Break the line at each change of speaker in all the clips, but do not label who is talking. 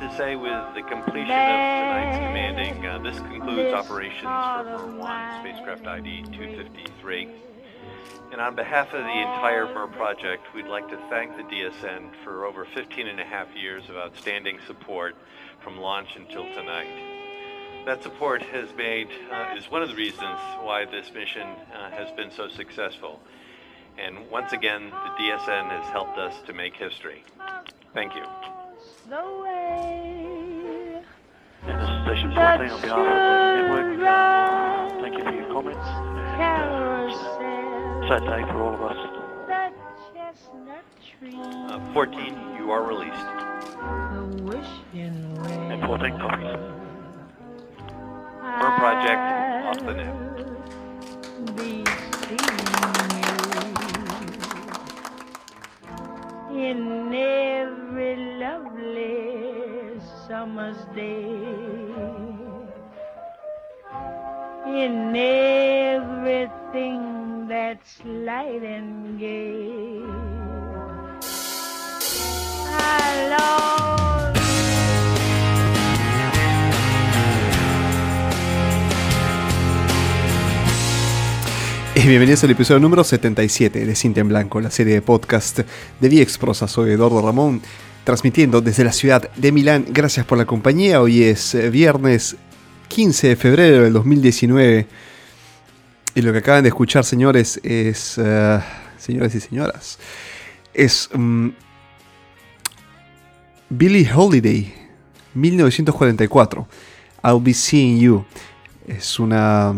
places.
I wanted to say with the completion of tonight's commanding, uh, this concludes operations for MER 1, spacecraft ID 253. And on behalf of the entire MER project, we'd like to thank the DSN for over 15 and a half years of outstanding support from launch until tonight. That support has made, uh, is one of the reasons why this mission uh, has been so successful. And once again, the DSN has helped us to make history. Thank you.
The way
And this is Station 14 on behalf of the network. Thank you for your comments. And uh, sad day for all of us.
that chestnut tree.
Uh, 14, you are released.
The wishing well.
And 14 copies.
MER project off the net.
Be seeing you in every lovely summer's day,
bienvenidos al episodio número 77 de Cinta en Blanco, la serie de podcast de Viexprosa. Soy Eduardo Ramón, transmitiendo desde la ciudad de Milán. Gracias por la compañía. Hoy es eh, viernes 15 de febrero del 2019. Y lo que acaban de escuchar, señores, es. eh, señores y señoras, es. mm, Billie Holiday, 1944. I'll Be Seeing You. Es una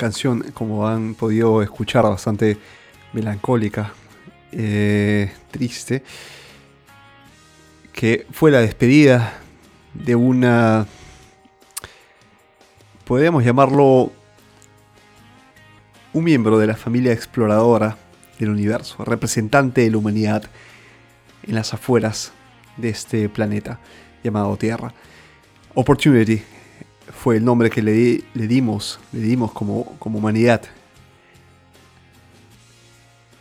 canción, como han podido escuchar, bastante melancólica, eh, triste, que fue la despedida de una, podríamos llamarlo, un miembro de la familia exploradora del universo, representante de la humanidad en las afueras de este planeta llamado Tierra. Opportunity fue el nombre que le, le dimos, le dimos como, como humanidad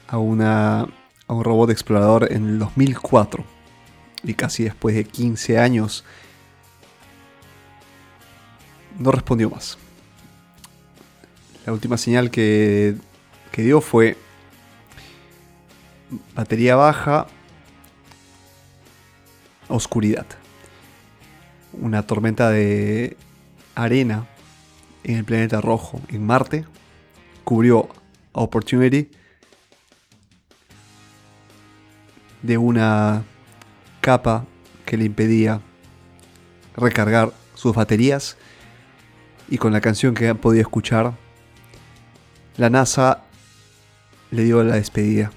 a, una, a un robot explorador en el 2004. Y casi después de 15 años no respondió más. La última señal que, que dio fue batería baja, oscuridad. Una tormenta de arena en el planeta rojo, en Marte, cubrió Opportunity de una capa que le impedía recargar sus baterías y con la canción que podido escuchar, la NASA le dio la despedida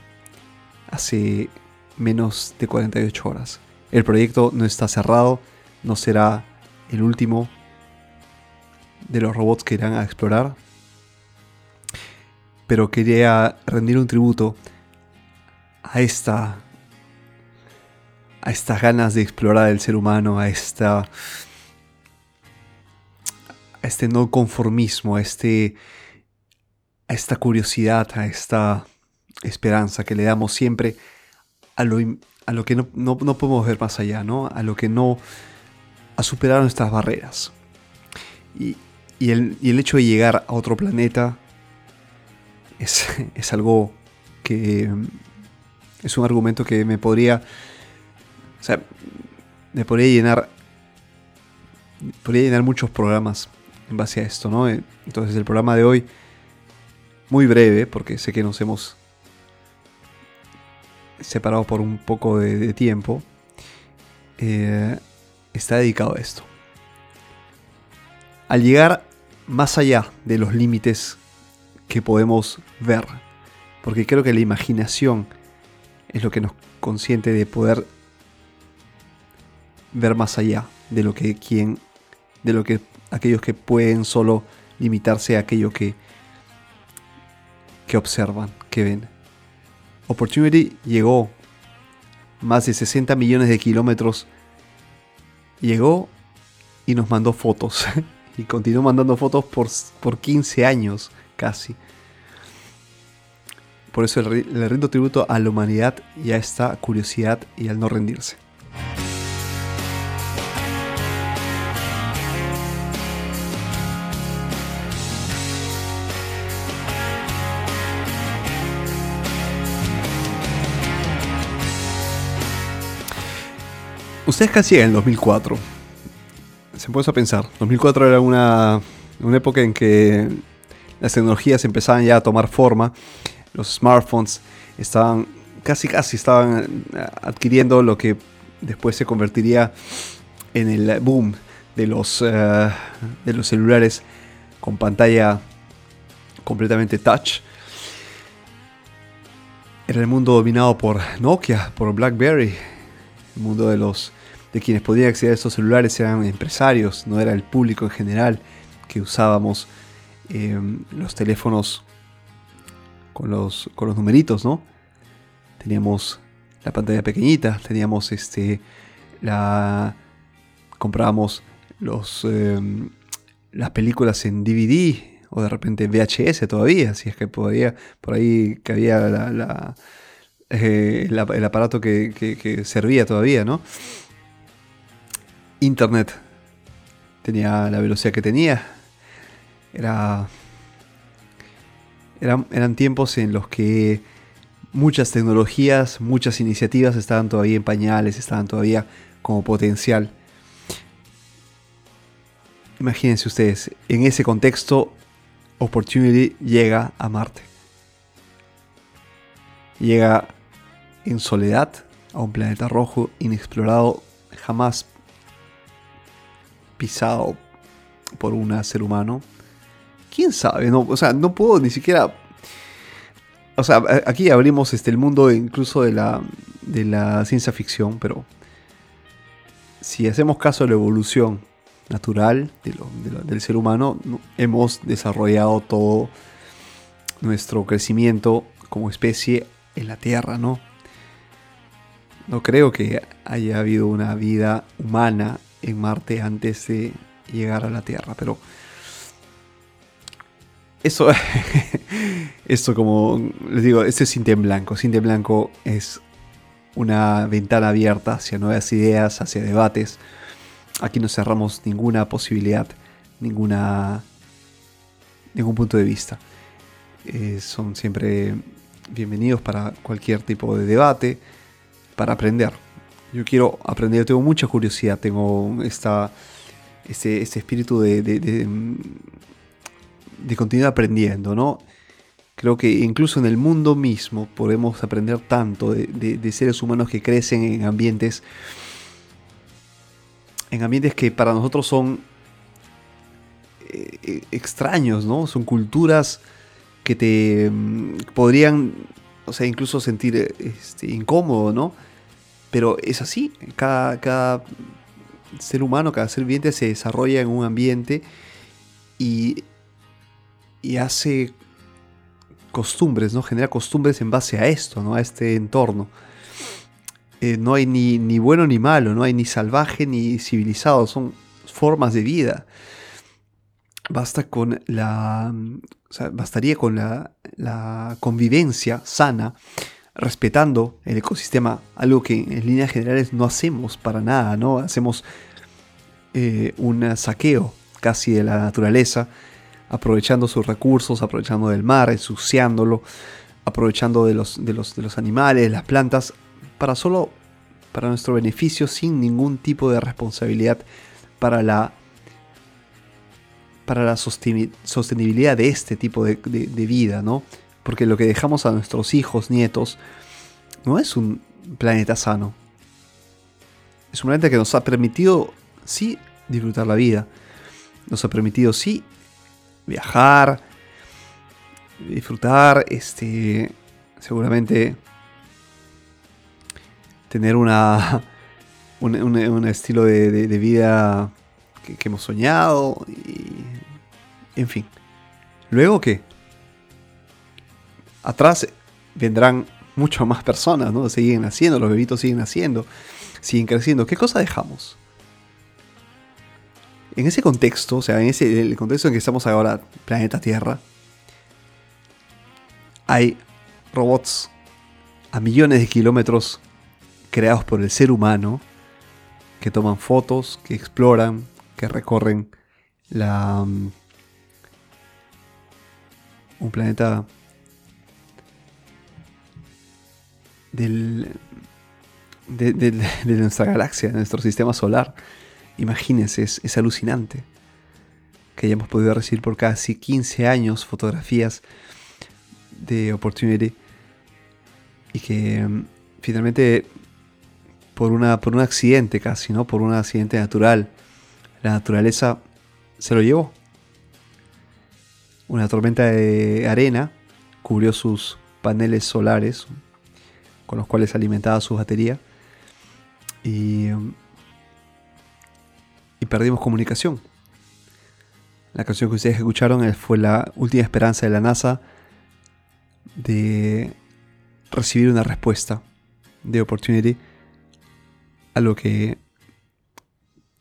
hace menos de 48 horas. El proyecto no está cerrado, no será el último de los robots que irán a explorar. Pero quería rendir un tributo a esta. a estas ganas de explorar el ser humano, a esta. a este no conformismo, a este. a esta curiosidad, a esta esperanza que le damos siempre a lo, a lo que no, no- no podemos ver más allá, ¿no? A lo que no. a superar nuestras barreras. Y, y el, el hecho de llegar a otro planeta es, es algo que mm, es un argumento que me podría, o sea, me podría llenar, podría llenar muchos programas en base a esto, ¿no? Eh, Entonces el programa de hoy, muy breve, porque sé que nos hemos separado por un poco de, de tiempo, eh, está dedicado a esto al llegar más allá de los límites que podemos ver. Porque creo que la imaginación es lo que nos consiente de poder ver más allá de lo que quien de lo que aquellos que pueden solo limitarse a aquello que que observan, que ven. Opportunity llegó más de 60 millones de kilómetros. Llegó y nos mandó fotos. y continuó mandando fotos por, por 15 años casi. Por eso le, rindo tributo a la humanidad y a esta curiosidad y al no rendirse. Ustedes casi en el 2004. Se puede a pensar. 2004 era una, una época en que las tecnologías empezaban ya a tomar forma. Los smartphones estaban casi casi estaban adquiriendo lo que después se convertiría en el boom de los, eh, de los celulares con pantalla completamente touch. Era el mundo dominado por Nokia, por BlackBerry, el mundo de los de quienes podían acceder a estos celulares eran empresarios, no era el público en general que usábamos em, los teléfonos con los, con los numeritos, ¿no? Teníamos la pantalla pequeñita, teníamos este la comprábamos los em, las películas en DVD o de repente en VHS todavía, si es que podía por ahí que había la eh, el, aparato que, servía todavía, ¿no? Internet tenía la velocidad que tenía. Era, eran, eran tiempos en los que muchas tecnologías, muchas iniciativas estaban todavía en pañales, estaban todavía como potencial. Imagínense ustedes, en ese contexto, Opportunity llega a Marte. Llega en soledad a un planeta rojo inexplorado, jamás pisado por un ser humano. ¿Quién sabe? No, o sea, no puedo ni siquiera... O sea, aquí abrimos este, el mundo incluso de la, de la ciencia ficción, pero si hacemos caso de la evolución natural del ser humano, hemos desarrollado todo nuestro crecimiento como especie en la Tierra, ¿no? No creo que haya habido una vida humana en Marte antes de llegar a la Tierra, pero eso, esto como les digo, este es Cinte en Blanco. Cinte en Blanco es una ventana abierta hacia nuevas ideas, hacia debates. Aquí no cerramos ninguna posibilidad, ninguna, ningún punto de vista. Eh, son siempre bienvenidos para cualquier tipo de debate para aprender. Yo quiero aprender, tengo mucha curiosidad, tengo esta, este, este espíritu de, de, de, continuar aprendiendo, ¿no? Creo que incluso en el mundo mismo podemos aprender tanto de, seres humanos que crecen en ambientes, en ambientes que para nosotros son eh, extraños, ¿no? Son culturas que te mm, podrían o sea, incluso sentir este, incómodo, ¿no? Pero es así, cada, cada ser humano, cada ser viviente se desarrolla en un ambiente y, y hace costumbres, ¿no? Genera costumbres en base a esto, ¿no? A este entorno. Eh, no hay ni, ni, bueno ni malo, no hay ni salvaje ni civilizado, son formas de vida. Basta con la. Bastaría con la, la convivencia sana, respetando el ecosistema, algo que en líneas generales no hacemos para nada, ¿no? Hacemos eh, un saqueo casi de la naturaleza, aprovechando sus recursos, aprovechando del mar, ensuciándolo, aprovechando de los, de los, de los animales, las plantas, para solo para nuestro beneficio, sin ningún tipo de responsabilidad para la para la sostenibilidad de este tipo de, vida, ¿no? Porque lo que dejamos a nuestros hijos, nietos, no es un planeta sano. Es un planeta que nos ha permitido, sí, disfrutar la vida. Nos ha permitido, sí, viajar, disfrutar, este, seguramente tener una, un, estilo de, vida que, que, hemos soñado y en fin. Luego que atrás vendrán muchas más personas, ¿no? Siguen haciendo, los bebitos siguen haciendo, siguen creciendo. ¿Qué cosa dejamos? En ese contexto, o sea, en ese el contexto en que estamos ahora, planeta Tierra, hay robots a millones de kilómetros creados por el ser humano que toman fotos, que exploran, que recorren la mm, un planeta del, de, nuestra galaxia, de nuestro sistema solar. Imagínense, es, es alucinante que hayamos podido recibir por casi 15 años fotografías de Opportunity y que mm, finalmente por, una, por un accidente casi, ¿no? Por un accidente natural, la naturaleza se lo llevó. Una tormenta de arena cubrió sus paneles solares con los cuales alimentaba su batería y, y perdimos comunicación. La canción que ustedes escucharon fue la última esperanza de la NASA de recibir una respuesta de Opportunity a lo que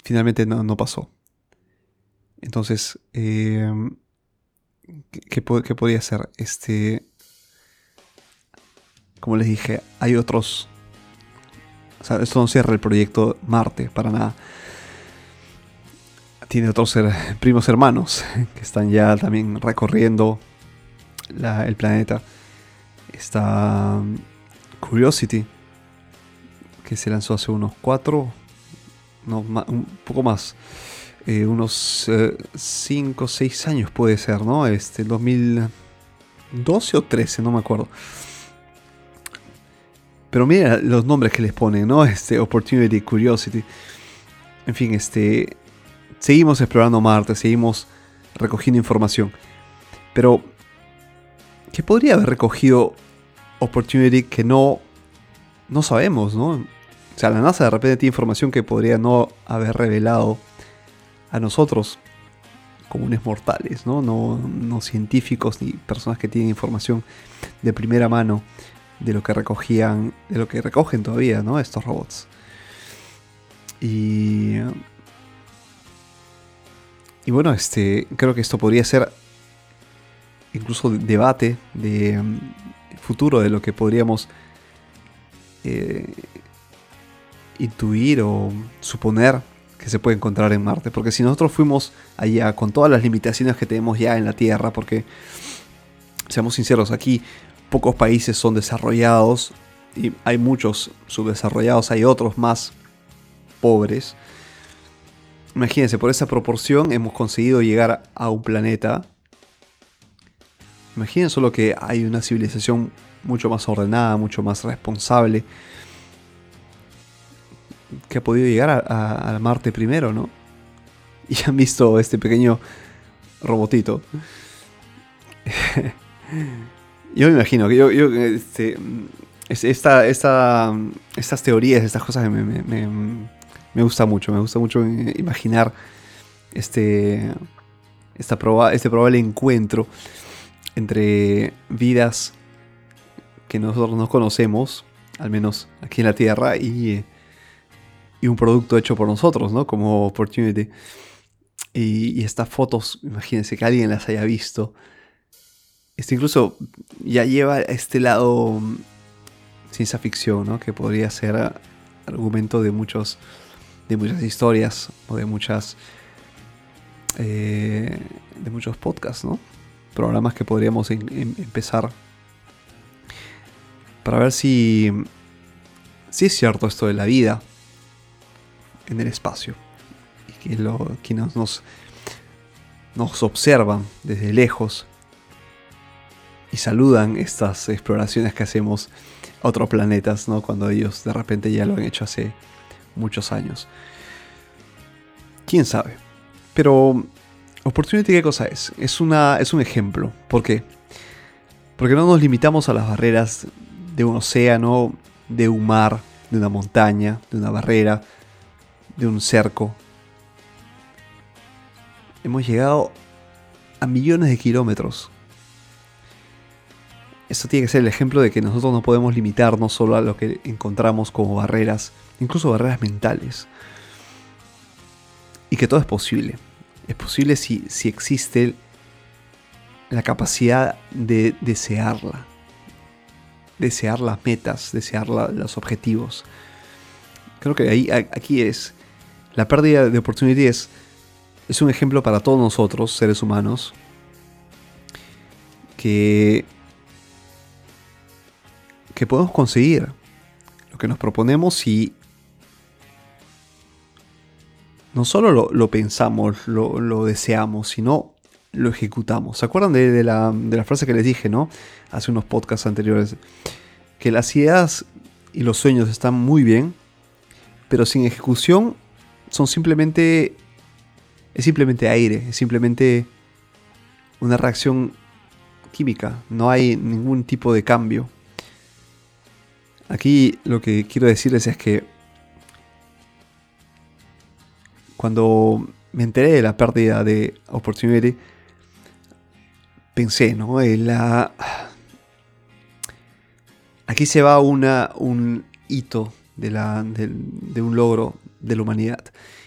finalmente no, no pasó. Entonces, eh, ¿qué, qué podía hacer? Este, como les dije, hay otros... O sea, esto no cierra el proyecto Marte, para nada. Tiene otros primos hermanos que están ya también recorriendo el planeta. Está um, Curiosity, que se lanzó hace unos cuatro, no, un poco más, eh, unos 5 o 6 años puede ser, ¿no? Este, 2012 o 13, no me acuerdo. Pero mira los nombres que les ponen, ¿no? Este, Opportunity, Curiosity. En fin, este, seguimos explorando Marte, seguimos recogiendo información. Pero, ¿qué podría haber recogido Opportunity que no, no sabemos, ¿no? O sea, la NASA de repente tiene información que podría no haber revelado a nosotros, comunes mortales, ¿no? No, no científicos ni personas que tienen información de primera mano de lo que recogían, de lo que recogen todavía, ¿no? Estos robots. Y y bueno, este, creo que esto podría ser incluso de- debate de mm, futuro de lo que podríamos eh, intuir o suponer que se puede encontrar en Marte. Porque si nosotros fuimos allá con todas las limitaciones que tenemos ya en la Tierra, porque seamos sinceros, aquí pocos países son desarrollados y hay muchos subdesarrollados, hay otros más pobres. Imagínense, por esa proporción hemos conseguido llegar a un planeta. Imaginen solo que hay una civilización mucho más ordenada, mucho más responsable, que ha podido llegar a Marte primero, ¿no? Y han visto este pequeño robotito. yo me imagino que yo, este, es- esta, esta, estas teorías, estas cosas me, me, me- gusta mucho, me gusta mucho eh, imaginar este, esta proba- este probable encuentro entre vidas que nosotros no conocemos, al menos aquí en la Tierra, y, y un producto hecho por nosotros, ¿no? Como Opportunity. Y, y estas fotos, imagínense que alguien las haya visto. Este incluso ya lleva este lado ciencia ficción, ¿no? Que podría ser argumento de muchos de muchas historias o de muchas eh, de muchos podcasts, ¿no? Programas que podríamos em- empezar para ver si si es cierto esto de la vida en el espacio y que nos, nos nos observan desde lejos y saludan estas exploraciones que hacemos a otros planetas, ¿no? Cuando ellos de repente ya lo han hecho hace muchos años. ¿Quién sabe? Pero Opportunity, ¿qué cosa es? Es, una, es un ejemplo. ¿Por qué? Porque no nos limitamos a las barreras de un océano, de un mar, de una montaña, de una barrera, de un cerco. Hemos llegado a millones de kilómetros. Esto tiene que ser el ejemplo de que nosotros no podemos limitarnos solo a lo que encontramos como barreras, incluso barreras mentales. Y que todo es posible. Es posible si, si existe la capacidad de desearla. desear las metas, desear los objetivos. Creo que ahí, aquí es, la pérdida de oportunidades es un ejemplo para todos nosotros, seres humanos, que, que podemos conseguir lo que nos proponemos y no solo lo, pensamos, lo, lo deseamos, sino lo ejecutamos. ¿Se acuerdan de, de la, de la frase que les dije, no? Hace unos podcasts anteriores. Que las ideas y los sueños están muy bien, pero sin ejecución son simplemente. Es simplemente aire, es simplemente una reacción química. No hay ningún tipo de cambio. Aquí lo que quiero decirles es que cuando me enteré de la pérdida de Opportunity, pensé, ¿no? En la... Aquí se va un hito de, un logro de la humanidad.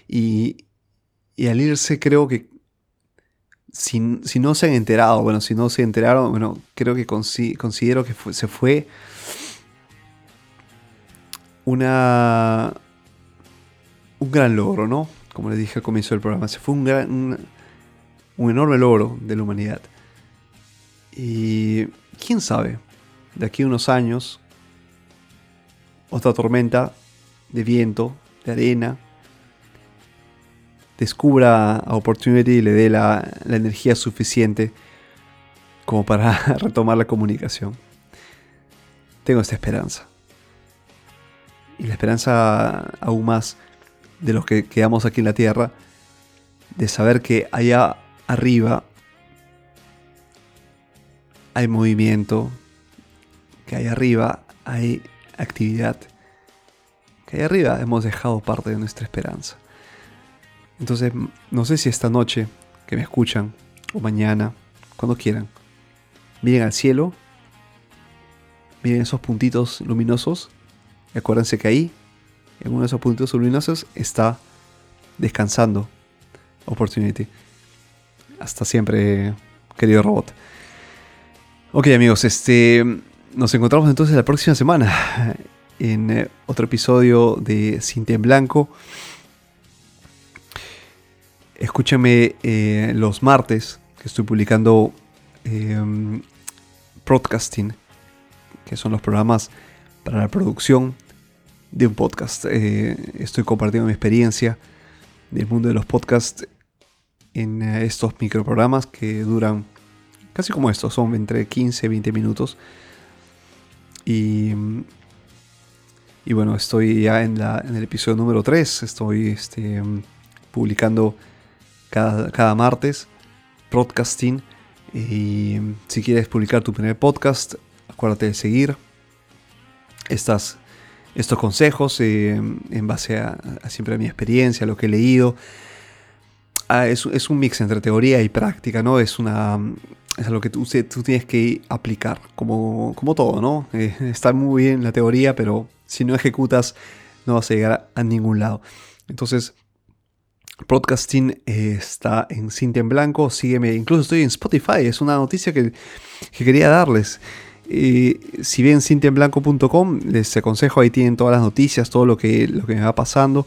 Y, al irse creo que si, no se han enterado, bueno, si no se enteraron, bueno, creo que consi- considero que se fue una un gran logro, ¿no? Como les dije al comienzo del programa, se fue un, gran, un, enorme logro de la humanidad. Y quién sabe, de aquí a unos años, otra tormenta de viento, de arena, descubra a Opportunity y le dé la, la energía suficiente como para retomar la comunicación. Tengo esta esperanza. Y la esperanza aún más de los que quedamos aquí en la Tierra, de saber que allá arriba hay movimiento, que allá arriba hay actividad, que allá arriba hemos dejado parte de nuestra esperanza. Entonces, no sé si esta noche que me escuchan, o mañana, cuando quieran, miren al cielo, miren esos puntitos luminosos, y acuérdense que ahí, en uno de esos puntitos luminosos, está descansando Opportunity. Hasta siempre, querido robot. Ok amigos, este, nos encontramos entonces la próxima semana en eh, otro episodio de Cinta en Blanco. Escúchame eh, los martes que estoy publicando eh, podcasting, que son los programas para la producción de un podcast. Eh, estoy compartiendo mi experiencia del mundo de los podcasts en eh, estos microprogramas que duran casi como estos, son entre 15 y 20 minutos. Y, bueno, estoy ya en, la, el episodio número 3, estoy este, publicando cada, martes podcasting. Y si quieres publicar tu primer podcast, acuérdate de seguir estas, estos consejos eh, en base a, siempre a mi experiencia, a lo que he leído. Ah, es, un mix entre teoría y práctica, ¿no? Es una es algo que tú, tú tienes que aplicar, como, todo, ¿no? Eh, está muy bien la teoría, pero si no ejecutas no vas a llegar a, ningún lado. Entonces, podcasting eh, está en Cintia en Blanco, sígueme, incluso estoy en Spotify, es una noticia que quería darles. Eh, si ven cintiaenblanco.com, les aconsejo, ahí tienen todas las noticias, todo lo que, lo que me va pasando,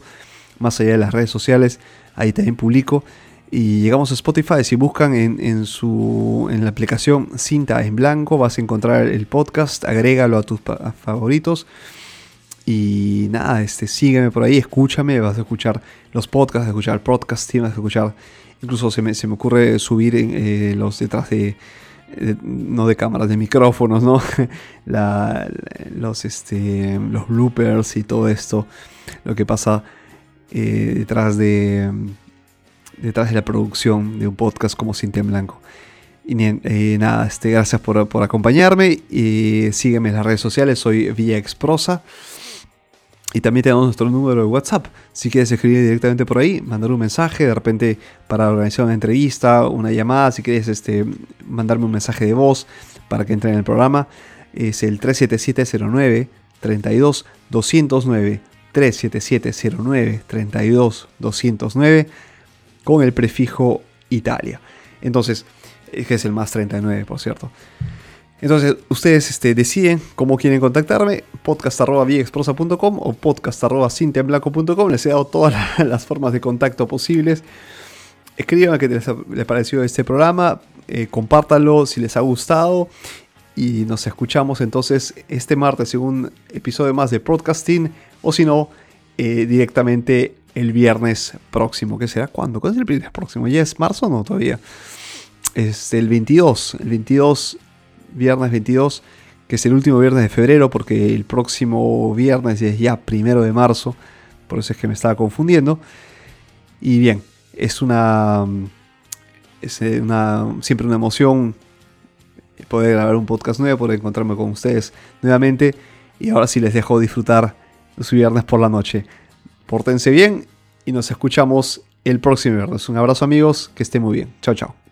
más allá de las redes sociales, ahí también publico. Y llegamos a Spotify, si buscan en, en su, en la aplicación Cinta en Blanco, vas a encontrar el podcast, agrégalo a tus favoritos. Y nada, este, sígueme por ahí, escúchame, vas a escuchar los podcasts, a escuchar podcasting, vas a escuchar, incluso se me, se me ocurre subir eh, los detrás de, de- no de cámaras, de micrófonos, ¿no? Los, este, los bloopers y todo esto, lo que pasa eh, detrás de detrás de la producción de un podcast como Cintia en Blanco. Y eh, nada, este, gracias por, por acompañarme y sígueme en las redes sociales, soy Villa Exprosa. Y también tenemos nuestro número de WhatsApp. Si quieres escribir directamente por ahí, mandar un mensaje, de repente para organizar una entrevista, una llamada, si quieres este, mandarme un mensaje de voz para que entre en el programa, es el 37709 32 209 37709 32 209 con el prefijo Italia. Entonces, es el más 39, por cierto. Entonces, ustedes este, deciden cómo quieren contactarme, podcast.viexprosa.com o podcast.cintianblanco.com. Les he dado todas la- las formas de contacto posibles. Escriban qué les, les pareció este programa, eh, compártanlo si les ha gustado y nos escuchamos entonces este martes en un episodio más de Podcasting o si no, eh, directamente el viernes próximo. ¿Qué será? ¿Cuándo? ¿Cuándo es el viernes próximo? ¿Ya es marzo o no todavía? Es el 22, el 22, viernes 22, que es el último viernes de febrero porque el próximo viernes es ya primero de marzo, por eso es que me estaba confundiendo. Y bien, es una, es eh, una siempre una emoción poder grabar un podcast nuevo, poder encontrarme con ustedes nuevamente. Y ahora sí les dejo disfrutar su viernes por la noche. Pórtense bien y nos escuchamos el próximo viernes. Un abrazo amigos, que estén muy bien. Chao, chao.